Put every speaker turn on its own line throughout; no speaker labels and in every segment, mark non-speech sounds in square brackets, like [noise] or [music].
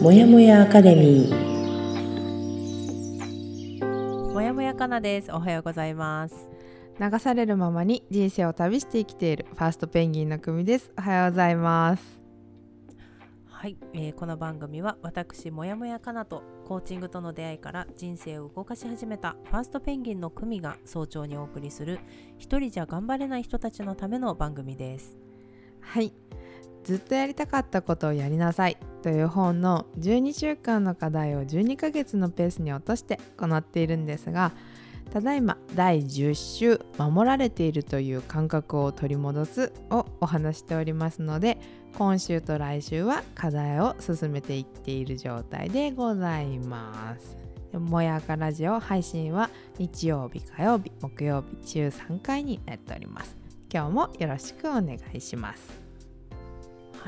もやもやアカデミー。
もやもやかなです。おはようございます。
流されるままに人生を旅して生きている。ファーストペンギンの組です。おはようございます。
はい、えーこの番組は私もやもやかなとコーチングとの出会いから人生を動かし始めたファーストペンギンの組が早朝にお送りする一人じゃ頑張れない人たちのための番組です。
はいずっとやりたかったことをやりなさいという本の12週間の課題を12ヶ月のペースに落として行っているんですがただいま第10週守られているという感覚を取り戻すをお話しておりますので今週と来週は課題を進めていっている状態でございます。もやかラジオ配信は日曜日火曜日木曜日週3回になっております。今日もよろしくお願いします。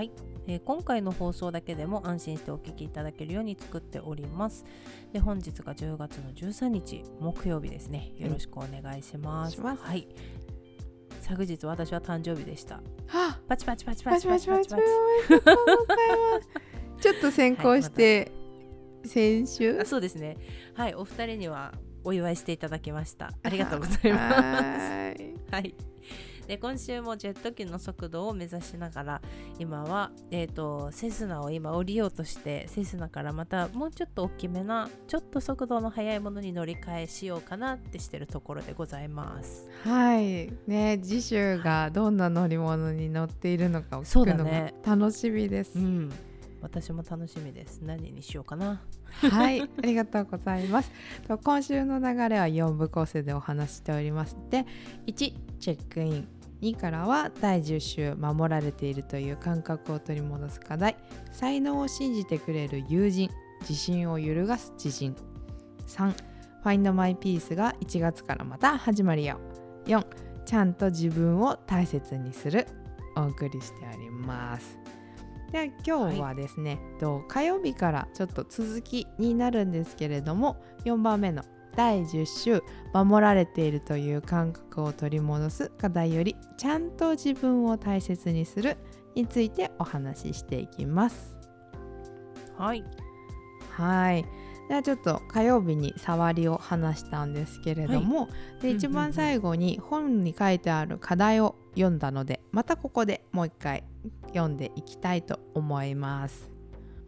はい、えー今回の放送だけでも安心してお聞きいただけるように作っております。で本日が10月の13日木曜日ですね。よろしくお願いします、はい。昨日私は誕生日でした。
は
パチパチパチパ
パ
チ
チパチ。パチパ
パチパチ。
ちょっと先行して、先週？
あそうですね。はいお二人にはお祝いしていただきました。ありがとうございます。
はーい。
はいで今週もジェット機の速度を目指しながら今は、えー、とセスナを今降りようとしてセスナからまたもうちょっと大きめなちょっと速度の速いものに乗り換えしようかなってしてるところでございます。
はい。ね次週がどんな乗り物に乗っているのかを聞くのが楽しみです。
うん。私も楽しみです。何にしようかな。
はい、[laughs] ありがとうございます。と今週の流れは4部構成でお話ししております。で1チェックイン2からは第10週守られているという感覚を取り戻す課題。才能を信じてくれる友人。自信を揺るがす知人。3 Find My Peace が1月からまた始まるよ4ちゃんと自分を大切にする。お送りしております。で今日はですね、と火曜日からちょっと続きになるんですけれども4番目の第10週守られているという感覚を取り戻す課題よりちゃんと自分を大切にするについてお話ししていきます。
はい。
はい。ではちょっと火曜日に触りを話したんですけれども、で
うんうんうん。
一番最後に本に書いてある課題を読んだのでまたここでもう一回読んでいきたいと思います。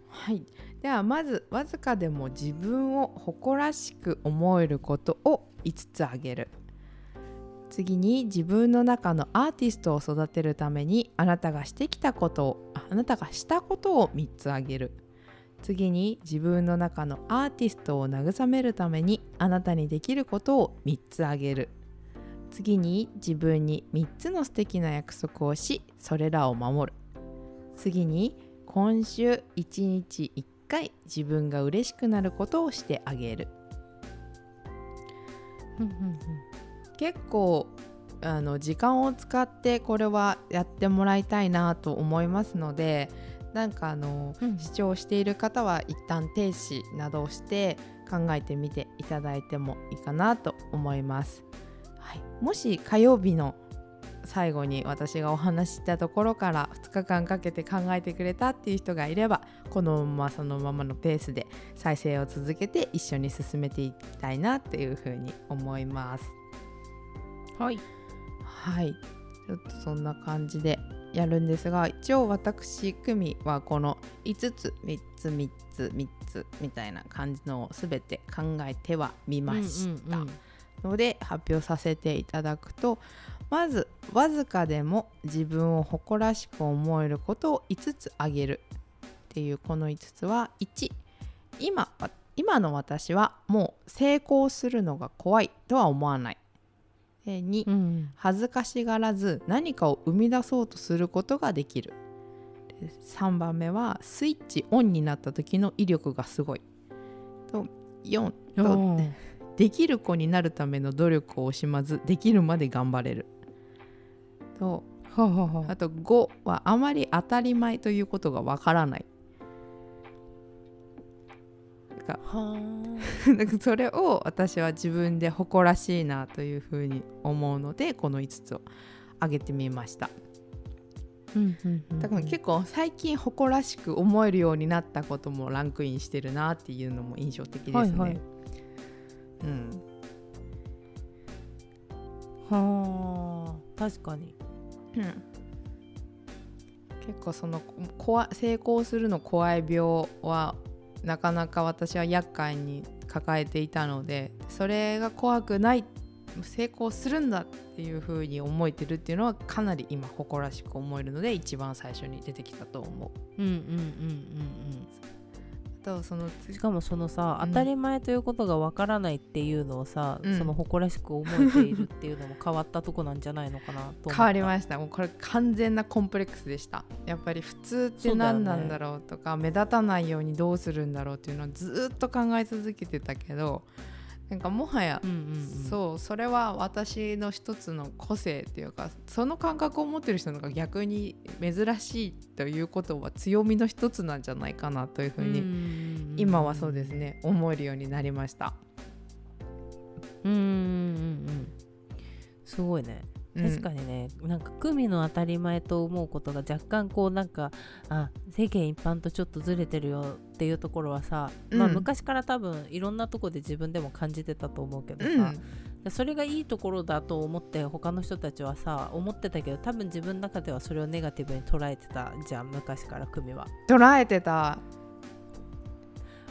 はい、ではまずわずかでも自分を誇らしく思えることを5つ挙げる。次に自分の中のアーティストを育てるためにあなたがしてきたことをあなたがしたことを3つ挙げる。次に自分の中のアーティストを慰めるためにあなたにできることを3つ挙げる。次に自分に3つの素敵な約束をしそれらを守る。次に今週1日1回自分が嬉しくなることをしてあげる。結構あの時間を使ってこれはやってもらいたいなと思いますのでなんかあの、
うん。
視聴している方は一旦停止などをして考えてみていただいてもいいかなと思います。はい、もし火曜日の最後に私がお話ししたところから2日間かけて考えてくれたっていう人がいればこのままそのままのペースで再生を続けて一緒に進めていきたいなっていうふうに思います。
はい
はいちょっとそんな感じでやるんですが一応私組はこの5つ3つ3つ3つみたいな感じのを全て考えてはみました。ので発表させていただくとまずわずかでも自分を誇らしく思えることを5つ挙げるっていうこの5つは1今わ今の私はもう成功するのが怖いとは思わない。で2、
うん。
恥ずかしがらず何かを生み出そうとすることができる。で3番目はスイッチオンになった時の威力がすごい。と4とできる子になるための努力を惜しまずできるまで頑張れると
ほう
あと5はあまり当たり前ということがわからない。なんか
は [laughs]
なんかそれを私は自分で誇らしいなというふうに思うのでこの5つを挙げてみました。
うんうんうん。
だから結構最近誇らしく思えるようになったこともランクインしてるなっていうのも印象的ですね。
はいはい。
うん、
はあ確かに
結構そのこ成功するの怖い病はなかなか私は厄介に抱えていたのでそれが怖くない成功するんだっていう風に思えてるっていうのはかなり今誇らしく思えるので一番最初に出てきたと思う。
うんうんうんうん
あとその
うんしかもそのさ、
うん。
当たり前ということがわからないっていうのをさ、
うん。
その誇らしく思えているっていうのも変わったとこなんじゃないのかなと
変わりました。もうこれ完全なコンプレックスでした。やっぱり普通って何なんだろうとか目立たないようにどうするんだろうっていうのをずっと考え続けてたけどなんかもはや
うんうんうん、
そうそれは私の一つの個性っていうかその感覚を持ってる人のが逆に珍しいということは強みの一つなんじゃないかなというふうに、
に
今はそうですね思えるようになりました。
うんうんうんうん。すごいね確かにね、なんか久美の当たり前と思うことが若干こうなんかあ世間一般とちょっとずれてるよっていうところはさ、まあ
うん
昔から多分いろんなとこで自分でも感じてたと思うけどさ、
うん。
でそれがいいところだと思って他の人たちはさ思ってたけど多分自分の中ではそれをネガティブに捉えてたじゃん昔から久美は。
捉えてた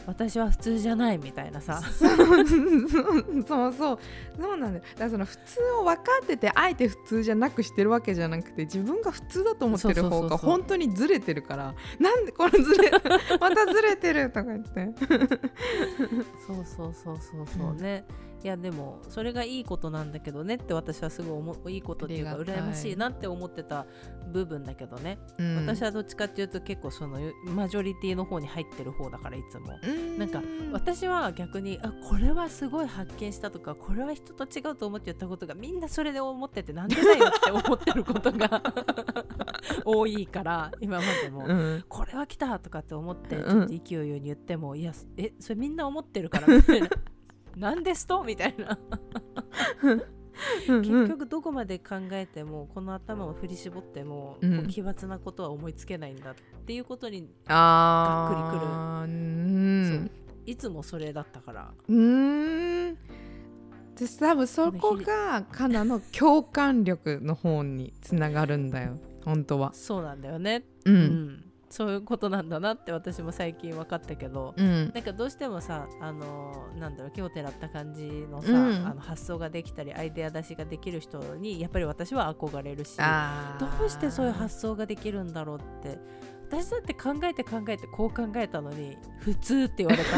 私は普通じゃないみたいなさ。
そうそう。そうなんだよ。だからその普通を分かっててあえて普通じゃなくしてるわけじゃなくて自分が普通だと思ってる方が本当にずれてるから。なんでこれずれ [laughs] またずれてるとか言って。
そうそうそうそうそうね、いやでもそれがいいことなんだけどねって私はすごい思ういいことっていうか羨ましいなって思ってた部分だけどね、
うん。
私はどっちかっていうと結構そのマジョリティの方に入ってる方だからいつも。
うん。
なんか私は逆にあこれはすごい発見したとかこれは人と違うと思って言ったことがみんなそれで思っててなんでだよって思ってることが [laughs] 多いから今までも、
うん。
これは来たとかって思ってち
うん。
ょっと勢いように言っても、いやえそれみんな思ってるからみたいななんですと？みたいな。結局どこまで考えてもこの頭を振り絞っても、奇抜なことは思いつけないんだっていうことにがっくりくる。
うん。
いつもそれだったから。
うーん。で多分そこがカナの共感力の方につながるんだよ。本当は。
そうなんだよね、
う
うんそういうことなんだなって私も最近分かったけど、
うん。
なんかどうしてもさあのなんだろう気をてらった感じのさ、
うん。
あの発想ができたりアイデア出しができる人にやっぱり私は憧れるしどうしてそういう発想ができるんだろうって。私だって考えて考えてこう考えたのに普通って言われた。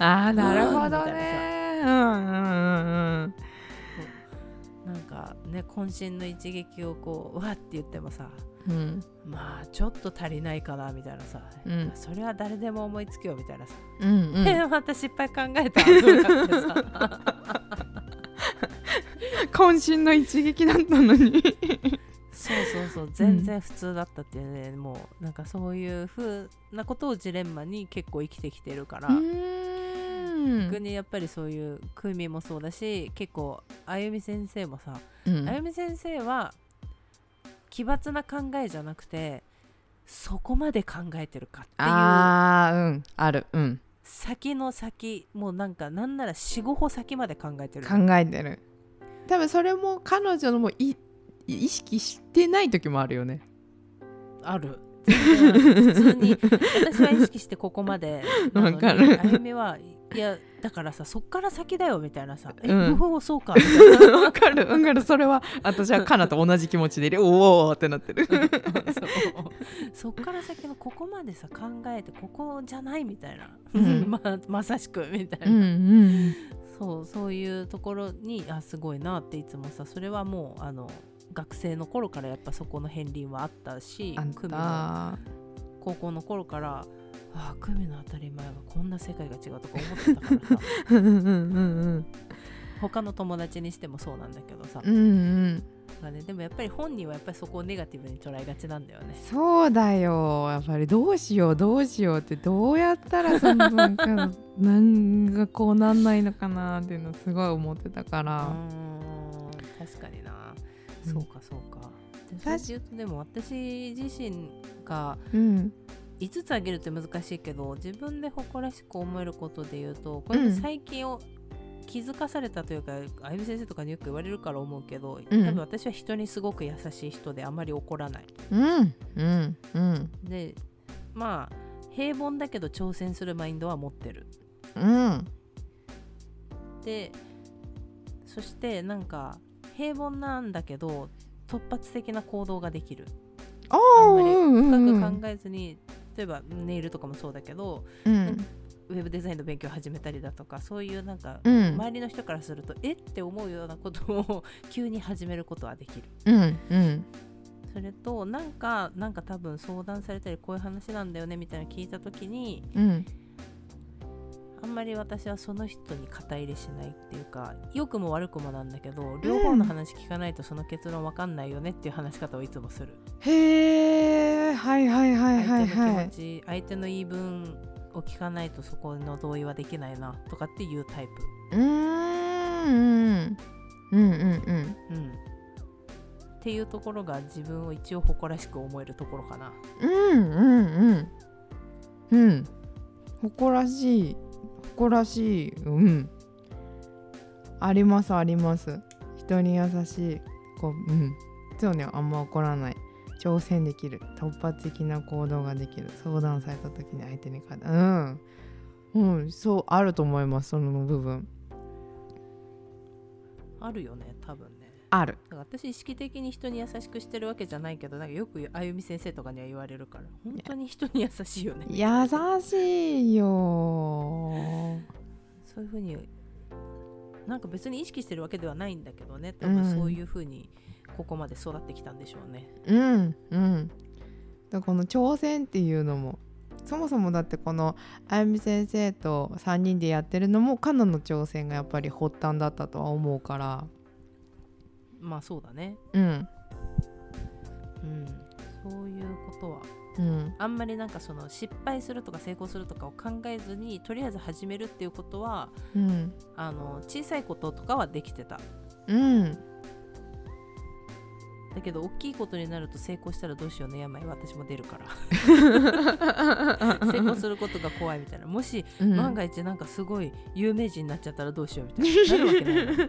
[laughs]
あーなるほどね。うんうんうん
なんかね渾身の一撃をこうわって言ってもさ
うん。
まあちょっと足りないかなみたいなさ、
うん。
それは誰でも思いつくよみたいなさ、
うんうん。
えまた失敗考えた [laughs]
渾身の一撃だったのに。
そうそうそう。全然普通だったっていうね、もうなんかそういう風なことをジレンマに結構生きてきてるから、逆にやっぱりそういうクミもそうだし結構あゆみ先生もさ、
うん。
あゆみ先生は奇抜な考えじゃなくてそこまで考えてるかっていう
あーうん。ある。うん。
先の先もうなんかなんなら45歩先まで考えてる。
考えてる。多分それも彼女のもい意識してない時もあるよね。
ある。普通に私は意識してここまでなのに [laughs]
わかる。
あゆみはいやだからさそっから先だよみたいなさ「え、
うん。
うおそうか」みたいな
わかる。わかるそれは私はカナと同じ気持ちでおおってなってる。
そう。そっから先のここまでさ考えてここじゃないみたいな、
うん。[laughs]
ままさしくみたいな、
うんうん。
そうそういうところにあすごいなっていつもさそれはもうあの学生の頃からやっぱそこの片鱗はあったし
あん
久美の
た
高校の頃からああ久美の当たり前はこんな世界が違うとか思ってたからさ。
うんうんうん
他の友達にしてもそうなんだけどさ、
うんうん
ね、でもやっぱり本人はやっぱりそこをネガティブに捉えがちなんだよね。
そうだよやっぱりどうしようどうしようってどうやったらそのなんかなんがこうなんないのかなっていうのすごい思ってたから。
ん確かにな。そうかそうか。でそうとでも私自身が
うん
5つあげるって難しいけど自分で誇らしく思えることで言うとこれ最近を気づかされたというか、あゆみ先生とかによく言われるから思うけど、多分私は人にすごく優しい人であまり怒らない。
うん。うん。うん。
でまあ平凡だけど挑戦するマインドは持ってる。
うん。
でそしてなんか平凡なんだけど突発的な行動ができる。
あ
あんまり
うん。うん
深く考えずに、例えばネイルとかもそうだけど
うん。
ウェブデザインの勉強を始めたりだとかそういうなんか、
うん。
周りの人からするとえって思うようなことを [laughs] 急に始めることはできる。
うんうん。
それとなんかなんか多分相談されたりこういう話なんだよねみたいなの聞いた時に
うん
あんまり私はその人に肩入れしないっていうか良くも悪くもなんだけど両方の話聞かないとその結論わかんないよねっていう話し方をいつもする、
へえはいはいはいはい
相手の
はい
気持ち、相手の言い分を聞かないとそこの同意はできないなとかっていうタイプ。
うーんうんうんうん。
うん。っていうところが自分を一応誇らしく思えるところかな。
うんうんうん。うん。誇らしいこらしいうん。ありますあります。人に優しいこううん。そうねあんま怒らない。挑戦できる。突発的な行動ができる。相談された時に相手にかうん。うんそうあると思いますその部分。
あるよね多分ね。
ある。
だから私意識的に人に優しくしてるわけじゃないけどなんかよくあゆみ先生とかには言われるから本当に人に優しいよね。
優しいよ。
そういうふうになんか別に意識してるわけではないんだけどね。多
うん。
分そういうふうにここまで育ってきたんでしょうね。
うんうん。だこの挑戦っていうのもそもそもだってこのあゆみ先生と3人でやってるのもカナの挑戦がやっぱり発端だったとは思うから
まあそうだね。
うん
うん。そういうことは
うん
あんまりなんかその失敗するとか成功するとかを考えずにとりあえず始めるっていうことは
うん
あの小さいこととかはできてた。
うん
だけど大きいことになると成功したらどうしようね病私も出るから。[laughs] 成功することが怖いみたいな。もし
うん。
万が一なんかすごい有名人になっちゃったらどうしようみたいななるわけないの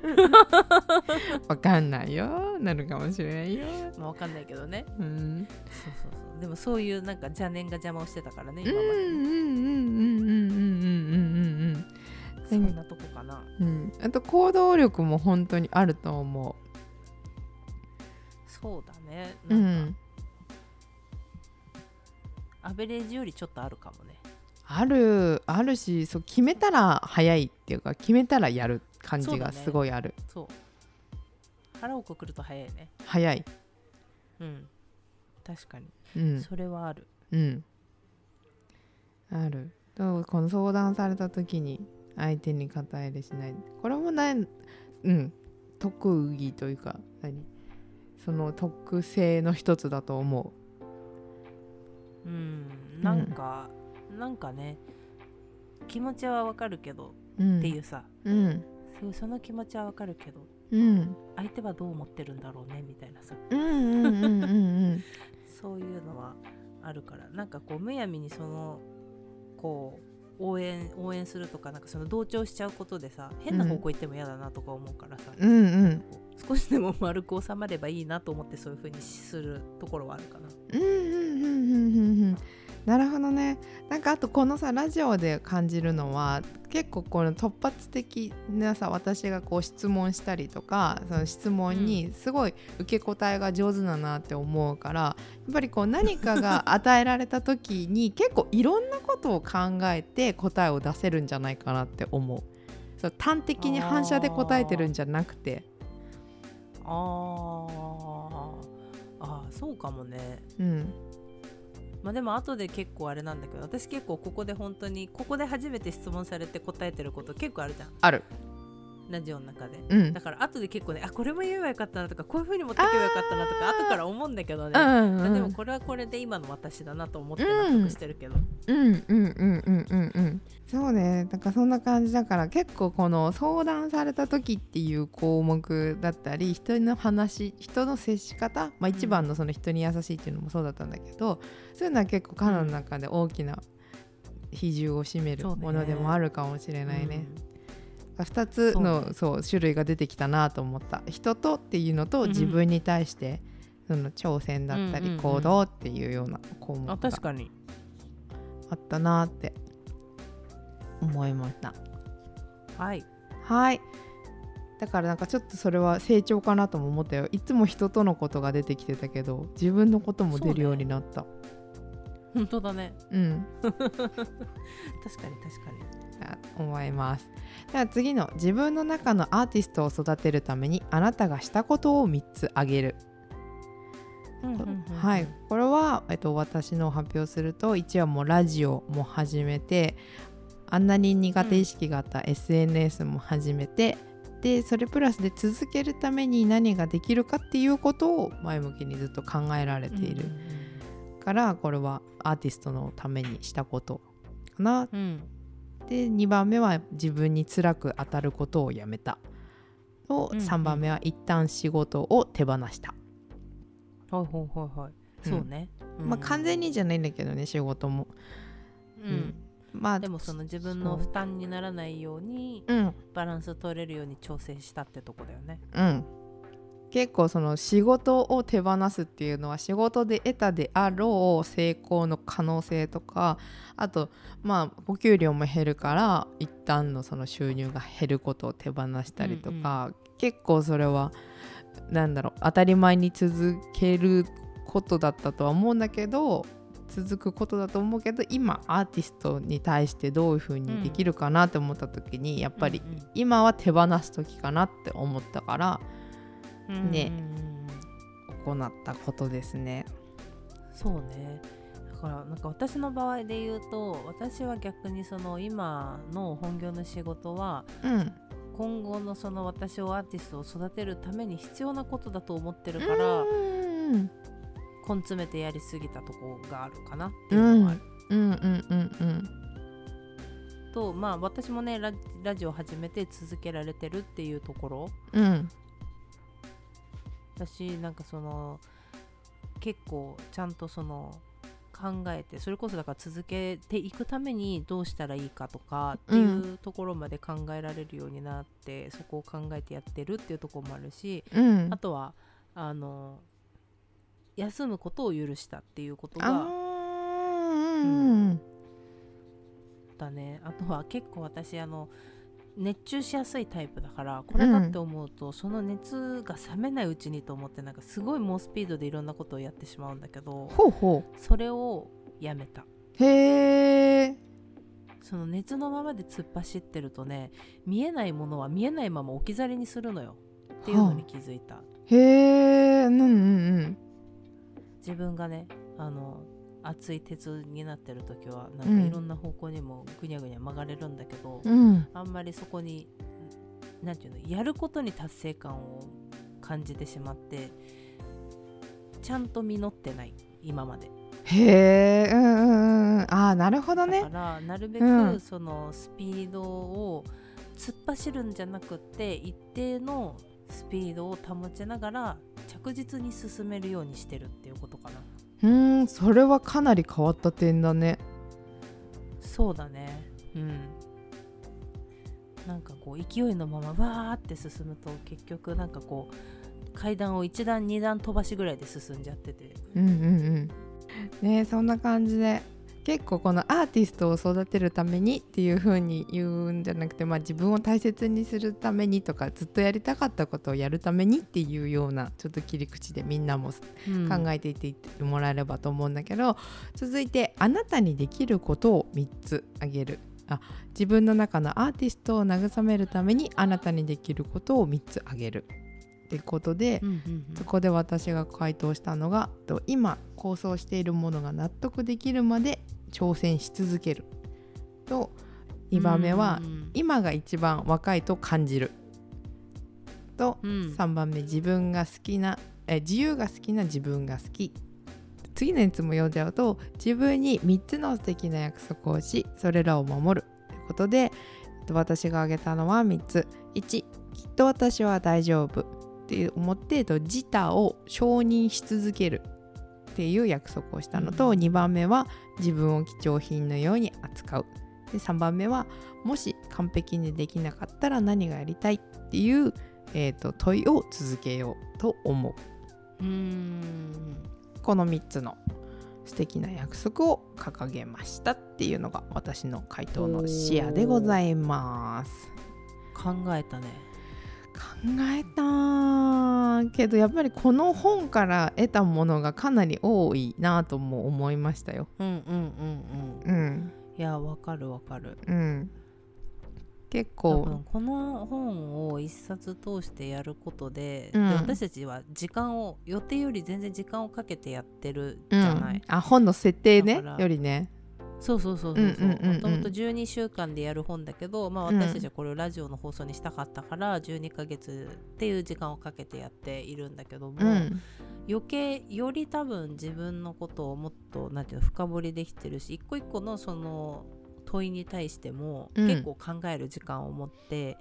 わかんないよ。なるかもしれないよ。
まあわかんないけどね。
うん。
そうそうそう。でもそういうなんか邪念が邪魔をしてたからね
うんうん
今までね、
うんうんうんうんうんうん
そんなとこかな。
うん。うんあと行動力も本当にあると思
そうだね。
うう
なんか、
ん
アベレージよりちょっとあるかもね。
あるあるしそう決めたら早いっていうか決めたらやる感じがすごいある、
そう。腹をくくると早いね。
早い。
うん。確かに、
うん。
それはある。
うん。ある。とこの相談された時に相手に肩入れしない。これもないうん。特技というか何？その特性の一つだと思
う。ん。なんか、なんかね気持ちはわかるけど、
う、うん、
っていうさ。
うん。
その気持ちはわかるけど
うん。
相手はどう思ってるんだろうねみたいなさ。
うんうんうんうんうん。[laughs]
そういうのはあるから。なんかこうむやみにそのこう応援応援するとかなんかその同調しちゃうことでさ変な方向行っても嫌だなとか思うからさ、
うんうん。
少しでも丸く収まればいいなと思ってそういう風にするところはあるかな。
うんなるほどね。なんかあとこのさラジオで感じるのは結構この突発的なさ私がこう質問したりとかその質問にすごい受け答えが上手だなって思うからやっぱりこう何かが [laughs] 与えられた時に結構いろんなことを考えて答えを出せるんじゃないかなって思う。そう端的に反射で答えてるんじゃなくて。
あー。あーそうかもね。
うん
まあでも後で結構あれなんだけど私結構ここで本当にここで初めて質問されて答えてること結構あるじゃん。
ある
ラジオの中で。
うん。
だから後で結構ねあこれも言えばよかったなとかこういう風に持ってけばよかったなとか後から思うんだけどね、
うんうん
でもこれはこれで今の私だなと思って
うん。
納得してるけど、
うんうんうんうんうんうん。そうね。なんかそんな感じだから結構この相談された時っていう項目だったり人の話人の接し方、まあ、一番のその人に優しいっていうのもそうだったんだけど、そういうのは結構彼女の中で大きな比重を占めるものでもあるかもしれないね。
う
2つの
そう
種類が出てきたなと思った。人とっていうのと
うん。
自分に対して、その挑戦だったり行動っていうような項目が
確かに。
あったなって思いました。
はい。
はい。だからなんかちょっとそれは成長かなとも思ったよ。いつも人とのことが出てきてたけど自分のことも出るようになった。
本当だね。
うん。[laughs]
確かに確かに
だ思います。では次の自分の中のアーティストを育てるためにあなたがしたことを3つ挙げる。はい、これは、えっと、私のを発表すると1はもうラジオも始めてあんなに苦手意識があった SNS も始めて、でそれプラスで続けるために何ができるかっていうことを前向きにずっと考えられている。から、これはアーティストのためにしたことかな。
うんうん
で2番目は自分に辛く当たることをやめた。と
うんうん。
3番目は一旦仕事を手放した。
はいはいはいはい、
うん。
そうね、うん。
まあ完全にじゃないんだけどね仕事も。
うん。
まあ
でもその自分の負担にならないように
うん。
バランス取れるように調整したってとこだよね。
うん結構その仕事を手放すっていうのは仕事で得たであろう成功の可能性とかあとまあお給料も減るから一旦のその収入が減ることを手放したりとか、結構それはなんだろう当たり前に続けることだったとは思うんだけど続くことだと思うけど今アーティストに対してどういう風にできるかなって思った時に、やっぱり
うんうん。
今は手放す時かなって思ったからね。
うんうんうん
行ったことですね。
そうね。だからなんか私の場合で言うと私は逆にその今の本業の仕事は
うん、
今後のその私をアーティストを育てるために必要なことだと思ってるから
うん。
根詰めてやりすぎたとこがあるかなっていうのがある、
うんうんうん
とまあ私もねララジオ始めて続けられてるっていうところ
うんうん
だしなんかその結構ちゃんとその考えてそれこそだから続けていくためにどうしたらいいかとかっていうところまで考えられるようになって、そこを考えてやってるっていうところもあるし
うん。
あとはあの休むことを許したっていうことが
うん。
だね。あとは結構私あの熱中しやすいタイプだからこれだって思うと、その熱が冷めないうちにと思ってなんかすごい猛スピードでいろんなことをやってしまうんだけどそれをやめた。
うへえ
その熱のままで突っ走ってるとね見えないものは見えないまま置き去りにするのよ。っていうのに気づいた、
へえうんうん。
自分がねあの熱い鉄になってる時はな
うん。ん
かいろんな方向にもぐにゃぐにゃ曲がれるんだけど、
うん。うん
あんまりそこに何ていうのやることに達成感を感じてしまってちゃんと実ってない今まで。
へえうんうんうんああなるほど
だ
ね
からなるべ
うん。
くそのスピードを突っ走るんじゃなくって一定のスピードを保ちながら着実に進めるようにしてるっていうこと
うんそれはかなり変わった点だね。
そうだね。うん。なんかこう勢いのままわーって進むと結局なんかこう階段を1段2段飛ばしぐらいで進んじゃってて。
うんうんうん。ねそんな感じで結構このアーティストを育てるためにっていう風に言うんじゃなくて、まあ、自分を大切にするためにとかずっとやりたかったことをやるためにっていうようなちょっと切り口でみんなも考えていってもらえればと思うんだけど、続いてあなたにできることを3つあげる。あ自分の中のアーティストを慰めるためにあなたにできることを3つあげる。ってことで、
うんうん
そこで私が回答したのがと今構想しているものが納得できるまで挑戦し続ける。と2番目は
うん
今が一番若いと感じる。と
うん。
3番目自分が好きなえ自由が好きな自分が好き。次のやつも読んじゃうと自分に3つの素敵な約束をしそれらを守るということでえっと私が挙げたのは3つ。1きっと私は大丈夫って思ってえっと自他を承認し続けるっていう約束をしたのと、
うん。
2番目は自分を貴重品のように扱う。で3番目はもし完璧にできなかったら何がやりたいっていう、えー、と問いを続けようと思う。
うーん。
この3つの素敵な約束を掲げましたっていうのが私の回答のシェアでございます。
考えたね。
考えたけどやっぱりこの本から得たものがかなり多いなとも思いましたよ。
うんうんうんうん。
うん。
いやわかるわかる。
うん。結
多
構
分この本を一冊通してやることで,、
うん。
で私たちは時間を予定より全然時間をかけてやってるじ
うん
ゃない、
あ本の設定ね。よりね
そうそうそうそうもともと12週間でやる本だけど、まあ、
うん。
私たちはこれをラジオの放送にしたかったから12ヶ月っていう時間をかけてやっているんだけども、
うん。
余計より多分自分のことをもっとなんていうの深掘りできてるし一個一個のその問いに対しても
うん。
結構考える時間を持って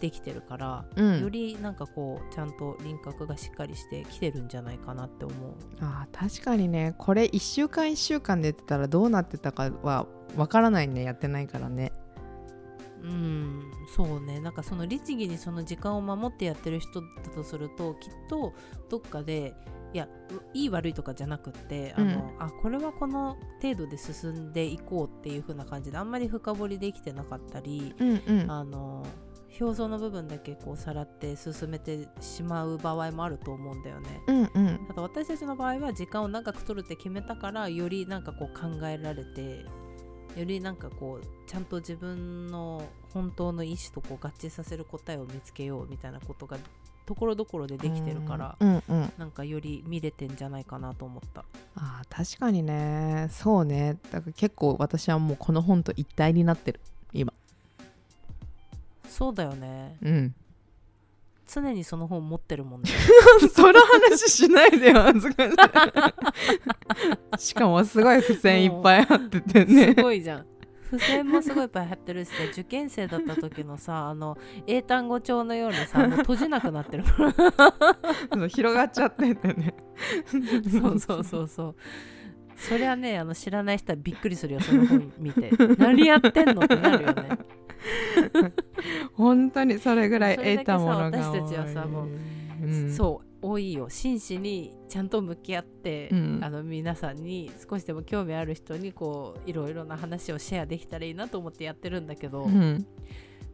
できてるから、
うん。
よりなんかこうちゃんと輪郭がしっかりしてきてるんじゃないかなって思う。
あー確かにね。これ1週間1週間でやってたらどうなってたかはわからないね。やってないからね。
うんそうね。なんかその律儀にその時間を守ってやってる人だとするときっとどっかでいやういい悪いとかじゃなくってあの、あこれはこの程度で進んでいこうっていう風な感じであんまり深掘りできてなかったり、
うんうん。
あの表層の部分だけこうさらって進めてしまう場合もあると思うんだよね。
うんうん。
ただ私たちの場合は時間を長く取るって決めたからよりなんかこう考えられてよりなんかこうちゃんと自分の本当の意思とこう合致させる答えを見つけようみたいなことがところどころでできてるから、
うんうん
なんかより見れてんじゃないかなと思った。
あー確かにね。そうね。だから結構私はもうこの本と一体になってる。今。
そうだよね。
うん。
常にその本持ってるもんね。[laughs]
その話しないでよ恥ずかしい。[laughs] しかもすごい付箋いっぱいあってて [laughs]
す
ね
ごいじゃん付箋もすごいいっぱい貼ってるしさ受験生だった時のさあの英単語帳のようにさもう閉じなくなってる。
広がっちゃっててね。
そうそうそうそう。そりゃねあの知らない人はびっくりするよその本見て。何やってんのってなるよね。[laughs]
本当にそれぐらい
それだけさ
得たものが
私たちはさもう
うん。
そう多いよ。真摯にちゃんと向き合って、
うん。
あの皆さんに少しでも興味ある人にこういろいろな話をシェアできたらいいなと思ってやってるんだけど、
うん。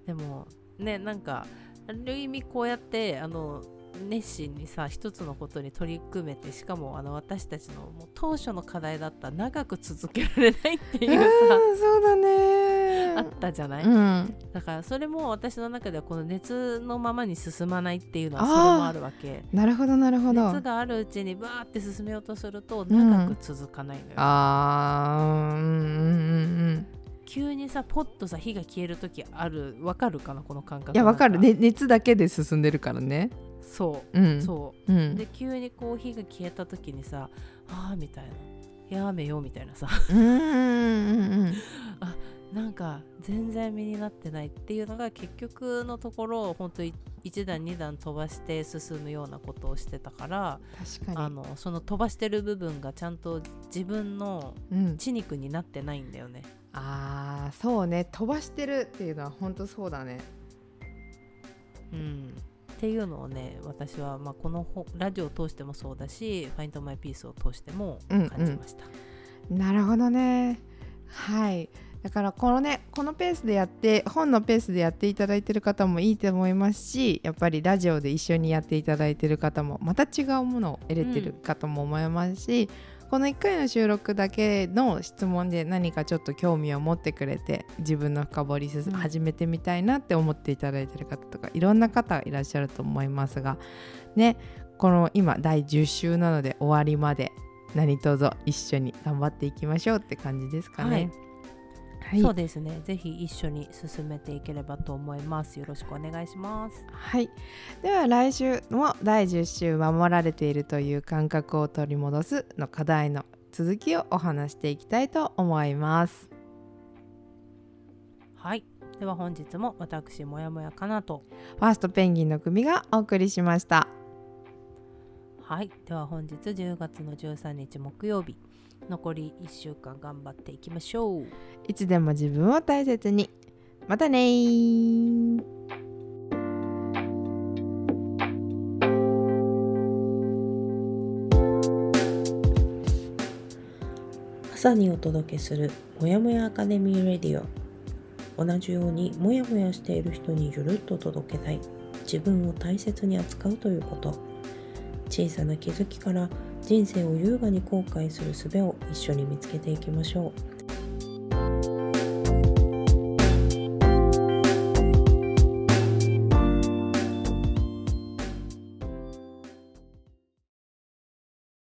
でもねなんかある意味こうやってあの熱心にさ一つのことに取り組めてしかもあの私たちのもう当初の課題だった長く続けられないっていうさ、
うんそうだね
あったじゃない、
うん。
だからそれも私の中ではこの熱のままに進まないっていうのはそれもあるわけ。
なるほどなるほど。
熱があるうちにバーって進めようとすると
ん
長く続かないのよ、
あー。うんうん
急にさポッとさ火が消える時ある。わかるかなこの感覚
うんいやわかる。ね熱だけで進んでるからね。
そう。
うん。
そう。
うん。
で急にこう火が消えた時にさああみたいな。やめようみたいなさ。
うんうんうん [laughs]
なんか全然身になってないっていうのが結局のところ本当に1段2段飛ばして進むようなことをしてたから
確かに。
あのその飛ばしてる部分がちゃんと自分の
うん。
血肉になってないんだよね。
あーそうね。飛ばしてるっていうのは本当そうだね。
うん。っていうのをね私は、まあ、この本ラジオを通してもそうだし「Find My Peace」を通しても感じました、
なるほどね。はいだからこのねこのペースでやって本のペースでやっていただいてる方もいいと思いますしやっぱりラジオで一緒にやっていただいてる方もまた違うものを得れてるかとも思いますし、この1回の収録だけの質問で何かちょっと興味を持ってくれて自分の深掘りす
うん
始めてみたいなって思っていただいてる方とかいろんな方いらっしゃると思いますがねこの今第10週なので終わりまで何卒一緒に頑張っていきましょうって感じですかね。はい
そうですね。ぜひ一緒に進めていければと思います。よろしくお願いします。
はい、では来週も第10週守られているという感覚を取り戻すの課題の続きをお話していきたいと思います。
はい。では本日も私もやもやかなと。
ファーストペンギンの組がお送りしました。
はい。では本日10月の13日木曜日。残り1週間頑張っていきましょう。
いつでも自分を大切に。またねー。
朝にお届けするもやもやアカデミーレディオ。同じようにもやもやしている人にゆるっと届けたい。自分を大切に扱うということ小さな気づきから人生を優雅に後悔する術を一緒に見つけていきましょう。